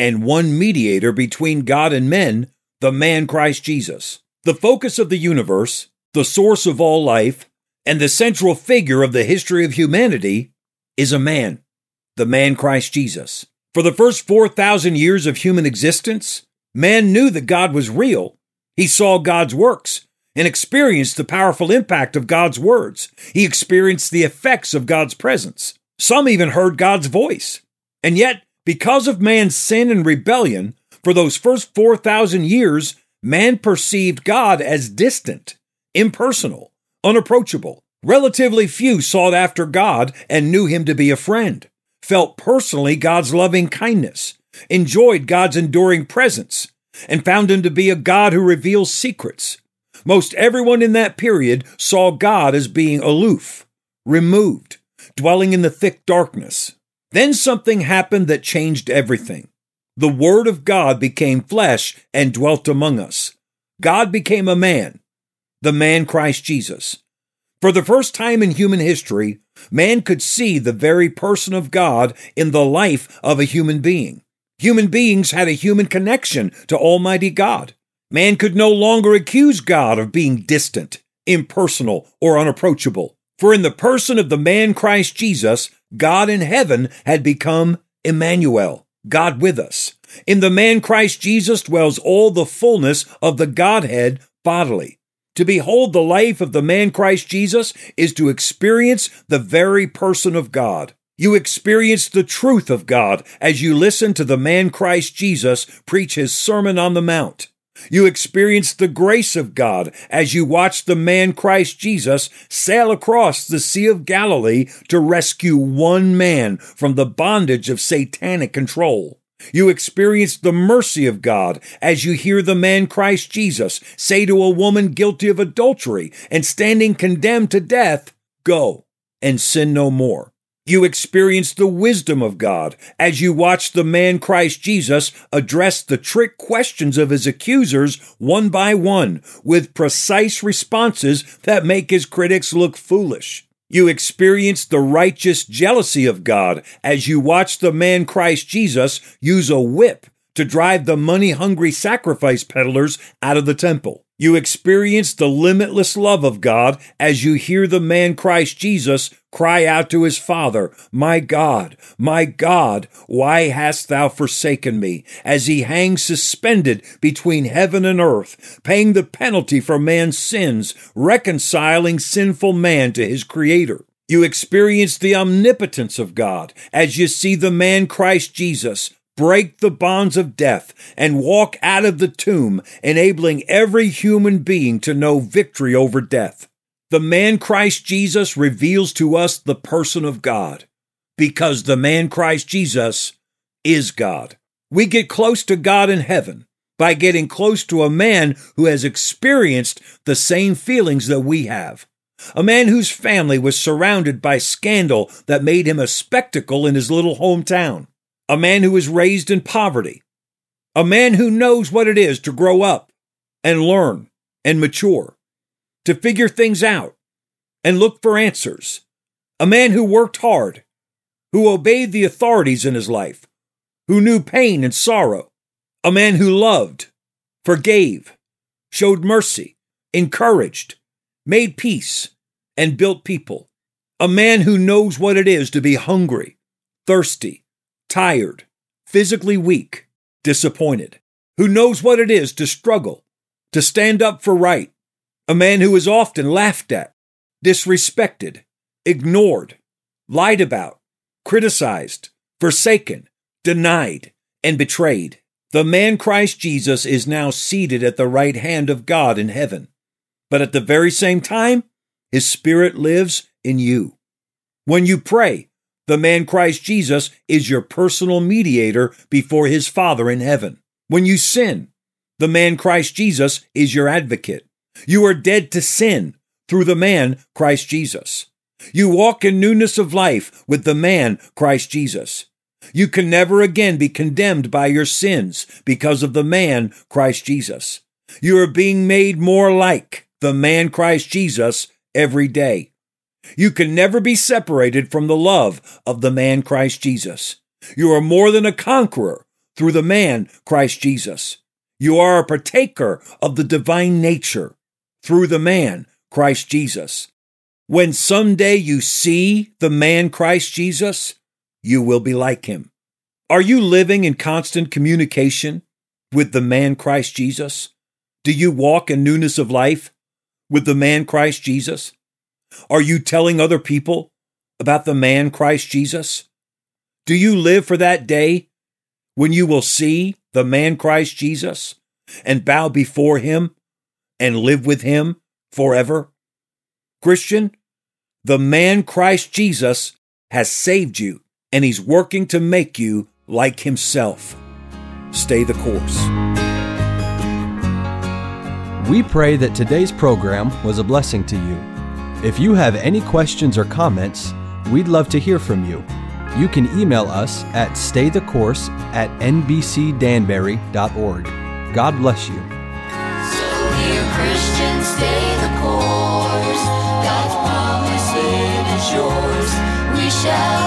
and one mediator between God and men, the man Christ Jesus. The focus of the universe, the source of all life, and the central figure of the history of humanity is a man, the man Christ Jesus. For the first 4,000 years of human existence, man knew that God was real. He saw God's works and experienced the powerful impact of God's words. He experienced the effects of God's presence. Some even heard God's voice. And yet, because of man's sin and rebellion, for those first 4,000 years, man perceived God as distant, impersonal, unapproachable. Relatively few sought after God and knew him to be a friend, felt personally God's loving kindness, enjoyed God's enduring presence, and found him to be a God who reveals secrets. Most everyone in that period saw God as being aloof, removed, dwelling in the thick darkness. Then something happened that changed everything. The Word of God became flesh and dwelt among us. God became a man, the man Christ Jesus. For the first time in human history, man could see the very person of God in the life of a human being. Human beings had a human connection to Almighty God. Man could no longer accuse God of being distant, impersonal, or unapproachable. For in the person of the man Christ Jesus, God in heaven had become Emmanuel, God with us. In the man Christ Jesus dwells all the fullness of the Godhead bodily. To behold the life of the man Christ Jesus is to experience the very person of God. You experience the truth of God as you listen to the man Christ Jesus preach his Sermon on the Mount. You experience the grace of God as you watch the man Christ Jesus sail across the Sea of Galilee to rescue one man from the bondage of satanic control. You experience the mercy of God as you hear the man Christ Jesus say to a woman guilty of adultery and standing condemned to death, Go and sin no more. You experience the wisdom of God as you watch the man Christ Jesus address the trick questions of his accusers one by one with precise responses that make his critics look foolish. You experience the righteous jealousy of God as you watch the man Christ Jesus use a whip to drive the money hungry sacrifice peddlers out of the temple. You experience the limitless love of God as you hear the man Christ Jesus cry out to his Father, My God, my God, why hast thou forsaken me? As he hangs suspended between heaven and earth, paying the penalty for man's sins, reconciling sinful man to his Creator. You experience the omnipotence of God as you see the man Christ Jesus break the bonds of death, and walk out of the tomb, enabling every human being to know victory over death. The man Christ Jesus reveals to us the person of God, because the man Christ Jesus is God. We get close to God in heaven by getting close to a man who has experienced the same feelings that we have. A man whose family was surrounded by scandal that made him a spectacle in his little hometown a man who was raised in poverty, a man who knows what it is to grow up and learn and mature, to figure things out and look for answers, a man who worked hard, who obeyed the authorities in his life, who knew pain and sorrow, a man who loved, forgave, showed mercy, encouraged, made peace, and built people, a man who knows what it is to be hungry, thirsty, tired, physically weak, disappointed, who knows what it is to struggle, to stand up for right, a man who is often laughed at, disrespected, ignored, lied about, criticized, forsaken, denied, and betrayed. The man Christ Jesus is now seated at the right hand of God in heaven. But at the very same time, his spirit lives in you. When you pray, The man Christ Jesus is your personal mediator before his Father in heaven. When you sin, the man Christ Jesus is your advocate. You are dead to sin through the man Christ Jesus. You walk in newness of life with the man Christ Jesus. You can never again be condemned by your sins because of the man Christ Jesus. You are being made more like the man Christ Jesus every day. You can never be separated from the love of the man Christ Jesus. You are more than a conqueror through the man Christ Jesus. You are a partaker of the divine nature through the man Christ Jesus. When someday you see the man Christ Jesus, you will be like him. Are you living in constant communication with the man Christ Jesus? Do you walk in newness of life with the man Christ Jesus? Are you telling other people about the man Christ Jesus? Do you live for that day when you will see the man Christ Jesus and bow before him and live with him forever? Christian, the man Christ Jesus has saved you and he's working to make you like himself. Stay the course. We pray that today's program was a blessing to you. If you have any questions or comments, we'd love to hear from you. You can email us at staythecourse at nbcdanbury.org. God bless you. So, dear Christians, stay the course. God's promise is yours. We shall.